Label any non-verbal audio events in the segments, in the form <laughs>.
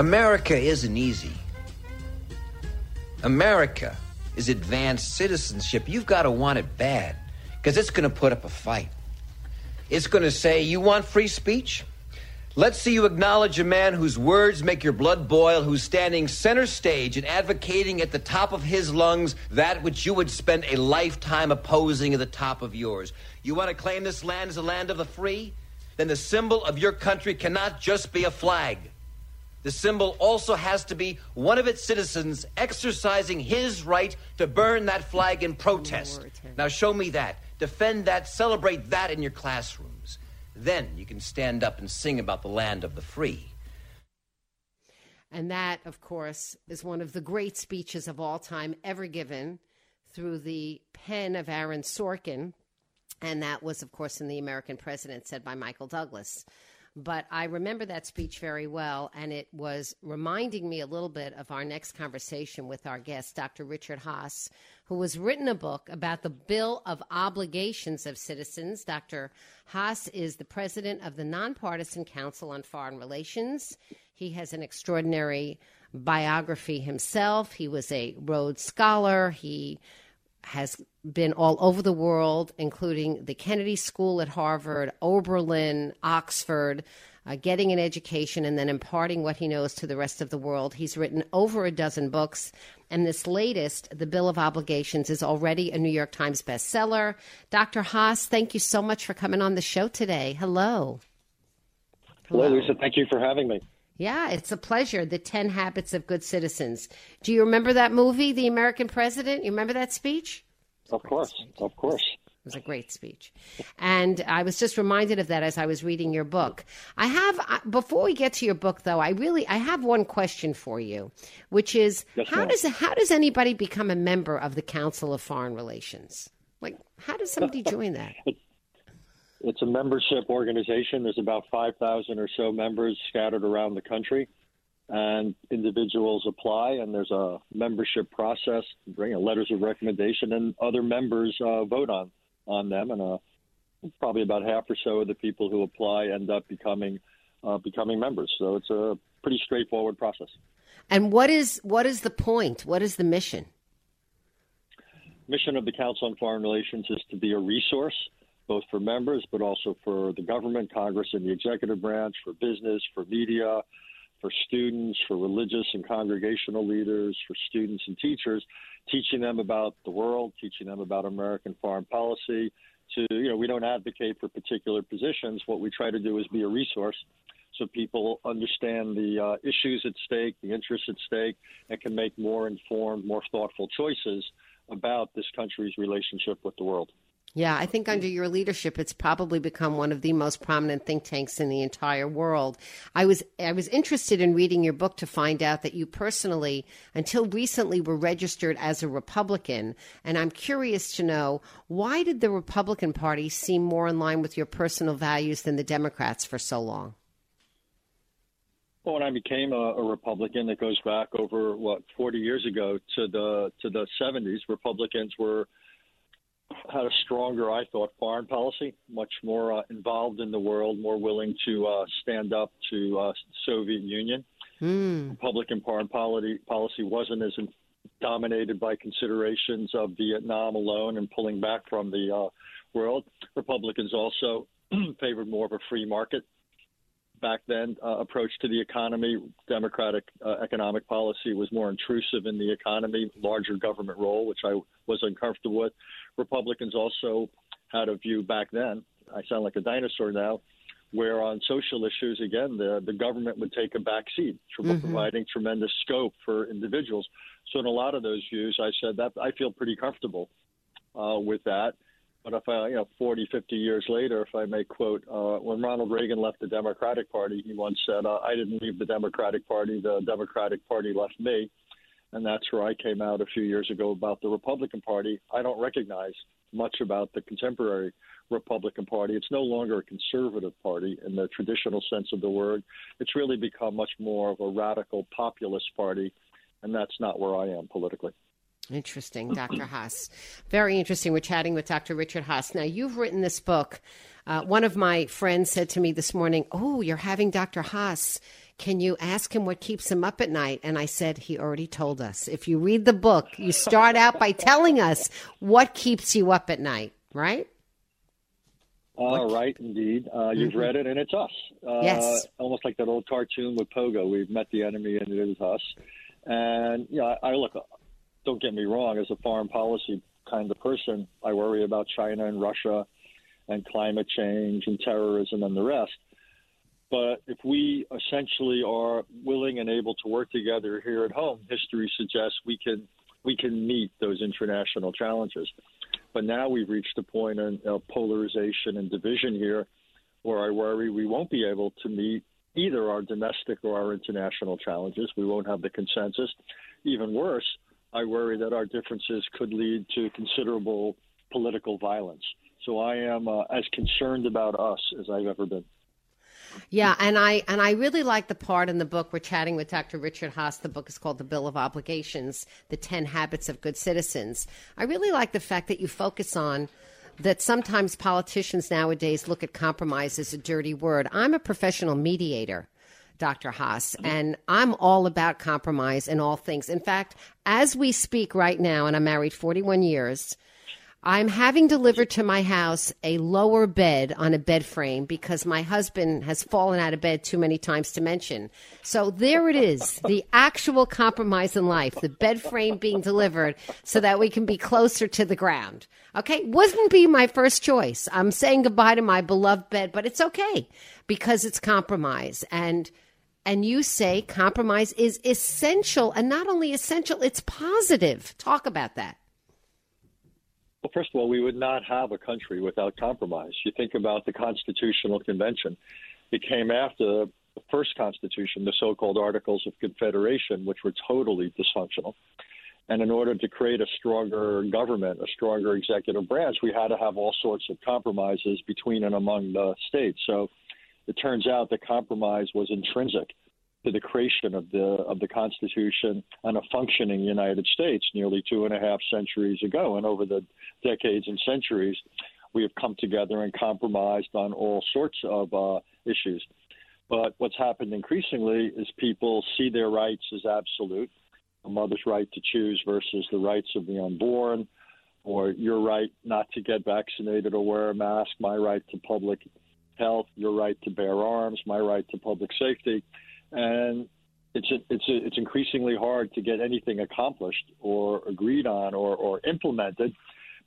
America isn't easy. America is advanced citizenship. You've got to want it bad because it's going to put up a fight. It's going to say, You want free speech? Let's see you acknowledge a man whose words make your blood boil, who's standing center stage and advocating at the top of his lungs that which you would spend a lifetime opposing at the top of yours. You want to claim this land as a land of the free? Then the symbol of your country cannot just be a flag. The symbol also has to be one of its citizens exercising his right to burn that flag in protest. Now, show me that. Defend that. Celebrate that in your classrooms. Then you can stand up and sing about the land of the free. And that, of course, is one of the great speeches of all time ever given through the pen of Aaron Sorkin. And that was, of course, in The American President, said by Michael Douglas. But I remember that speech very well, and it was reminding me a little bit of our next conversation with our guest, Dr. Richard Haass, who has written a book about the Bill of Obligations of Citizens. Dr. Haass is the president of the Nonpartisan Council on Foreign Relations. He has an extraordinary biography himself. He was a Rhodes Scholar. He has been all over the world, including the Kennedy School at Harvard, Oberlin, Oxford, uh, getting an education and then imparting what he knows to the rest of the world. He's written over a dozen books, and this latest, The Bill of Obligations, is already a New York Times bestseller. Dr. Haass, thank you so much for coming on the show today. Hello. Hello, Hello Lisa. Thank you for having me. Yeah, it's a pleasure. The 10 Habits of Good Citizens. Do you remember that movie, The American President? You remember that speech? Of course, speech. of course. It was a great speech. And I was just reminded of that as I was reading your book. I have before we get to your book though, I really I have one question for you, which is yes, how does how does anybody become a member of the Council of Foreign Relations? Like how does somebody join that? <laughs> It's a membership organization. There's about 5,000 or so members scattered around the country. And individuals apply, and there's a membership process, bring letters of recommendation, and other members uh, vote on, on them. And uh, probably about half or so of the people who apply end up becoming uh, becoming members. So it's a pretty straightforward process. And what is what is the point? What is the mission? Mission of the Council on Foreign Relations is to be a resource both for members, but also for the government, Congress, and the executive branch, for business, for media, for students, for religious and congregational leaders, for students and teachers, teaching them about the world, teaching them about American foreign policy. To you know, we don't advocate for particular positions. What we try to do is be a resource so people understand the uh, issues at stake, the interests at stake, and can make more informed, more thoughtful choices about this country's relationship with the world. Yeah, I think under your leadership, it's probably become one of the most prominent think tanks in the entire world. I was I was interested in reading your book to find out that you personally, until recently, were registered as a Republican, and I'm curious to know why did the Republican Party seem more in line with your personal values than the Democrats for so long? Well, when I became a, a Republican, that goes back over what 40 years ago to the to the 70s. Republicans were had a stronger, I thought, foreign policy, much more uh, involved in the world, more willing to uh, stand up to uh, Soviet Union. Mm. Republican foreign policy policy wasn't as in, dominated by considerations of Vietnam alone and pulling back from the uh, world. Republicans also <clears throat> favored more of a free market back then uh, approach to the economy. Democratic uh, economic policy was more intrusive in the economy, larger government role, which I was uncomfortable with. Republicans also had a view back then. I sound like a dinosaur now, where on social issues, again, the, the government would take a back seat, mm-hmm. providing tremendous scope for individuals. So, in a lot of those views, I said that I feel pretty comfortable uh, with that. But if I, you know, 40, 50 years later, if I may quote, uh, when Ronald Reagan left the Democratic Party, he once said, uh, I didn't leave the Democratic Party, the Democratic Party left me. And that's where I came out a few years ago about the Republican Party. I don't recognize much about the contemporary Republican Party. It's no longer a conservative party in the traditional sense of the word. It's really become much more of a radical populist party, and that's not where I am politically. Interesting, <clears throat> Dr. Haass. Very interesting. We're chatting with Dr. Richard Haass. Now, you've written this book. Uh, one of my friends said to me this morning, Oh, you're having Dr. Haass. Can you ask him what keeps him up at night? And I said, He already told us. If you read the book, you start out by telling us what keeps you up at night, right? Uh, right, indeed. Uh, you've mm-hmm. read it, and it's us. Uh, yes. Almost like that old cartoon with Pogo. We've met the enemy, and it is us. And, you know, I, I look, don't get me wrong, as a foreign policy kind of person, I worry about China and Russia and climate change and terrorism and the rest. But if we essentially are willing and able to work together here at home, history suggests we can we can meet those international challenges. But now we've reached a point of uh, polarization and division here where I worry we won't be able to meet either our domestic or our international challenges. We won't have the consensus. Even worse, I worry that our differences could lead to considerable political violence. So I am uh, as concerned about us as I've ever been. Yeah, and I and I really like the part in the book we're chatting with Dr. Richard Haass. The book is called The Bill of Obligations: The 10 Habits of Good Citizens. I really like the fact that you focus on that sometimes politicians nowadays look at compromise as a dirty word. I'm a professional mediator. Dr. Haass, mm-hmm. and I'm all about compromise in all things. In fact, as we speak right now, and I'm married 41 years, I'm having delivered to my house a lower bed on a bed frame because my husband has fallen out of bed too many times to mention. So there it is, the actual compromise in life, the bed frame being delivered so that we can be closer to the ground. Okay, wouldn't be my first choice. I'm saying goodbye to my beloved bed, but it's okay because it's compromise and and you say compromise is essential and not only essential, it's positive. Talk about that. Well, first of all, we would not have a country without compromise. You think about the Constitutional Convention. It came after the first Constitution, the so called Articles of Confederation, which were totally dysfunctional. And in order to create a stronger government, a stronger executive branch, we had to have all sorts of compromises between and among the states. So it turns out the compromise was intrinsic to the creation of the of the Constitution and a functioning United States nearly two and a half centuries ago. And over the decades and centuries, we have come together and compromised on all sorts of uh, issues. But what's happened increasingly is people see their rights as absolute a mother's right to choose versus the rights of the unborn, or your right not to get vaccinated or wear a mask, my right to public health, your right to bear arms, my right to public safety, and it's a, it's a, it's increasingly hard to get anything accomplished or agreed on or, or implemented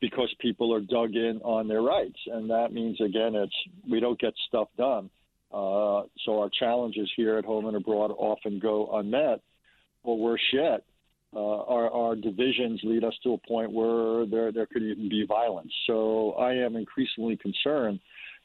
because people are dug in on their rights, and that means again it's we don't get stuff done. Uh, so our challenges here at home and abroad often go unmet, or worse yet, uh, our, our, divisions lead us to a point where there there could even be violence. So I am increasingly concerned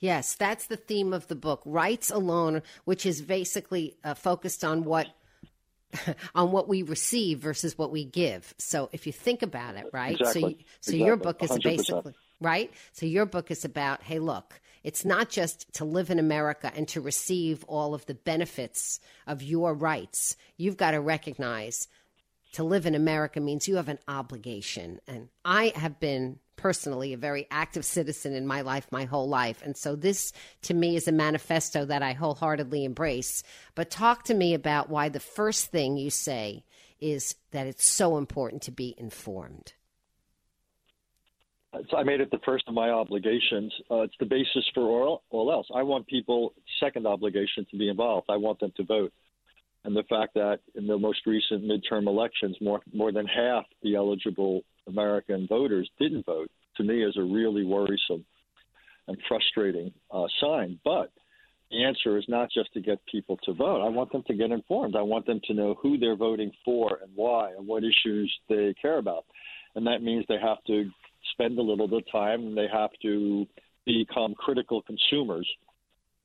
Yes, that's the theme of the book, Rights Alone, which is basically uh, focused on what <laughs> on what we receive versus what we give. So if you think about it, right? Exactly. So you, so exactly. your book is 100%. basically right? So your book is about, hey, look, it's not just to live in America and to receive all of the benefits of your rights. You've got to recognize to live in America means you have an obligation. And I have been personally a very active citizen in my life my whole life. And so this to me is a manifesto that I wholeheartedly embrace. But talk to me about why the first thing you say is that it's so important to be informed. So I made it the first of my obligations. Uh, it's the basis for all, all else. I want people, second obligation, to be involved. I want them to vote. And the fact that in the most recent midterm elections, more more than half the eligible American voters didn't vote, to me is a really worrisome and frustrating uh, sign. But the answer is not just to get people to vote. I want them to get informed. I want them to know who they're voting for and why and what issues they care about. And that means they have to spend a little bit of time and they have to become critical consumers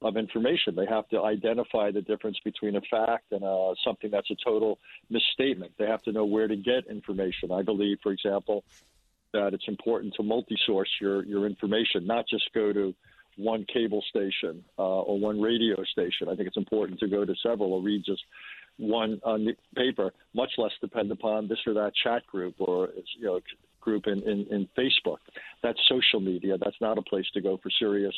of information. They have to identify the difference between a fact and uh, something that's a total misstatement. They have to know where to get information. I believe, for example, that it's important to multi-source your your information, not just go to one cable station uh, or one radio station. I think it's important to go to several or read just one uh, paper, much less depend upon this or that chat group or you know group in, in, in Facebook. That's social media. That's not a place to go for serious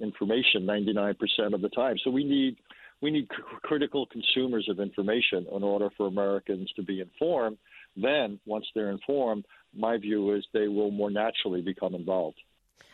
information 99% of the time. So we need we need c- critical consumers of information in order for Americans to be informed. Then, once they're informed, my view is they will more naturally become involved.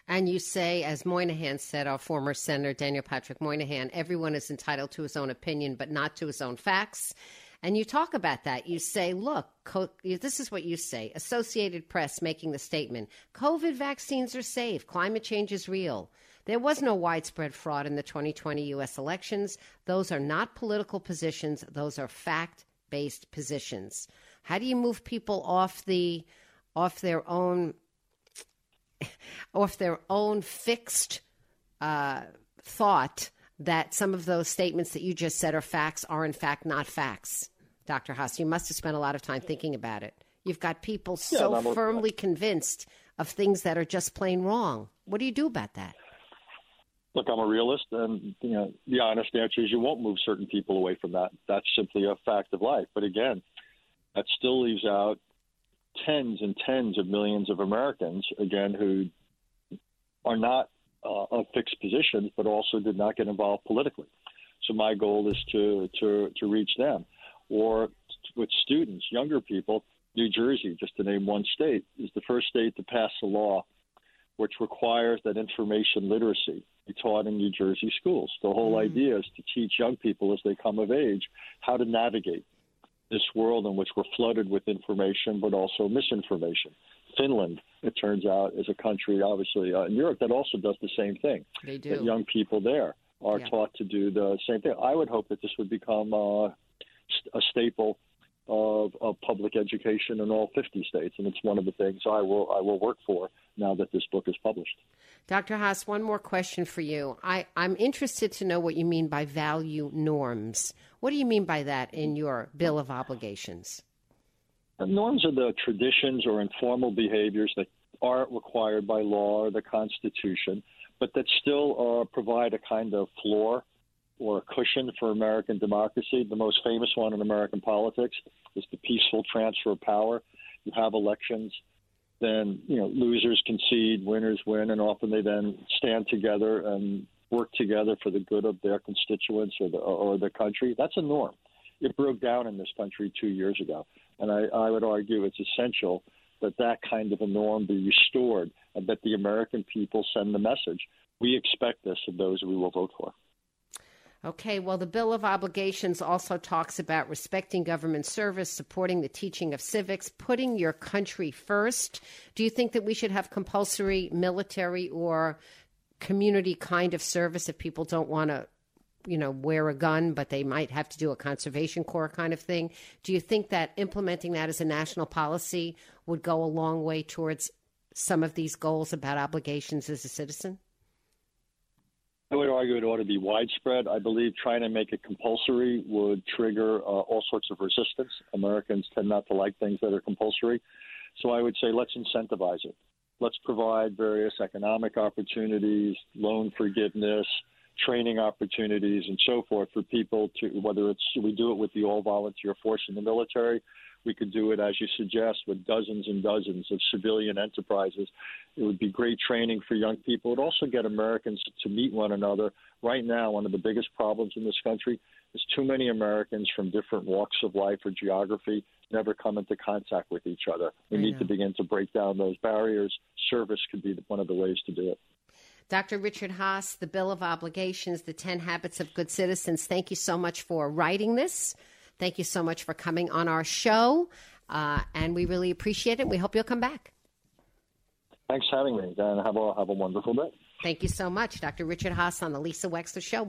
And you say, as Moynihan said, our former Senator Daniel Patrick Moynihan, everyone is entitled to his own opinion, but not to his own facts. And you talk about that. You say, look, co- this is what you say Associated Press making the statement COVID vaccines are safe, climate change is real. There was no widespread fraud in the 2020 U.S. elections. Those are not political positions, those are fact based positions. How do you move people off the off their own off their own fixed uh, thought that some of those statements that you just said are facts are in fact not facts? Dr. Haass, you must have spent a lot of time thinking about it. You've got people so Yeah, firmly convinced of things that are just plain wrong. What do you do about that? Look, I'm a realist, and you know the honest answer is you won't move certain people away from that. That's simply a fact of life. But again, that still leaves out tens and tens of millions of Americans, again, who are not uh, of fixed positions, but also did not get involved politically. So my goal is to to to reach them, or with students, younger people. New Jersey, just to name one state, is the first state to pass a law which requires that information literacy be taught in New Jersey schools. The whole idea is to teach young people as they come of age how to navigate this world in which we're flooded with information, but also misinformation. Finland, it turns out, is a country, obviously, uh, in Europe that also does the same thing. They do. That young people there are Yeah. taught to do the same thing. I would hope that this would become uh, st- a staple of, of public education in all 50 states, and it's one of the things I will I will work for now that this book is published. Dr. Haass, one more question for you. I, I'm interested to know what you mean by value norms. What do you mean by that in your Bill of Obligations? Uh, Norms are the traditions or informal behaviors that aren't required by law or the Constitution, but that still uh, provide a kind of floor or a cushion for American democracy. The most famous one in American politics is the peaceful transfer of power. You have elections, then you know losers concede, winners win, and often they then stand together and work together for the good of their constituents or the or the country. That's a norm. It broke down in this country two years ago, and I, I would argue it's essential that that kind of a norm be restored and that the American people send the message. We expect this of those we will vote for. Okay, well, the Bill of Obligations also talks about respecting government service, supporting the teaching of civics, putting your country first. Do you think that we should have compulsory military or community kind of service if people don't want to, you know, wear a gun, but they might have to do a conservation corps kind of thing? Do you think that implementing that as a national policy would go a long way towards some of these goals about obligations as a citizen? I would argue it ought to be widespread. I believe trying to make it compulsory would trigger uh, all sorts of resistance. Americans tend not to like things that are compulsory. So I would say let's incentivize it. Let's provide various economic opportunities, loan forgiveness, training opportunities, and so forth for people to, whether it's we do it with the all volunteer force in the military we could do it, as you suggest, with dozens and dozens of civilian enterprises. It would be great training for young people. It would also get Americans to meet one another. Right now, one of the biggest problems in this country is too many Americans from different walks of life or geography never come into contact with each other. We I need know. to begin to break down those barriers. Service could be one of the ways to do it. Dr. Richard Haass, The Bill of Obligations, The 10 Habits of Good Citizens, thank you so much for writing this. Thank you so much for coming on our show, uh, and we really appreciate it. We hope you'll come back. Thanks for having me, and have a have a wonderful day. Thank you so much, Dr. Richard Haass on the Lisa Wexler Show.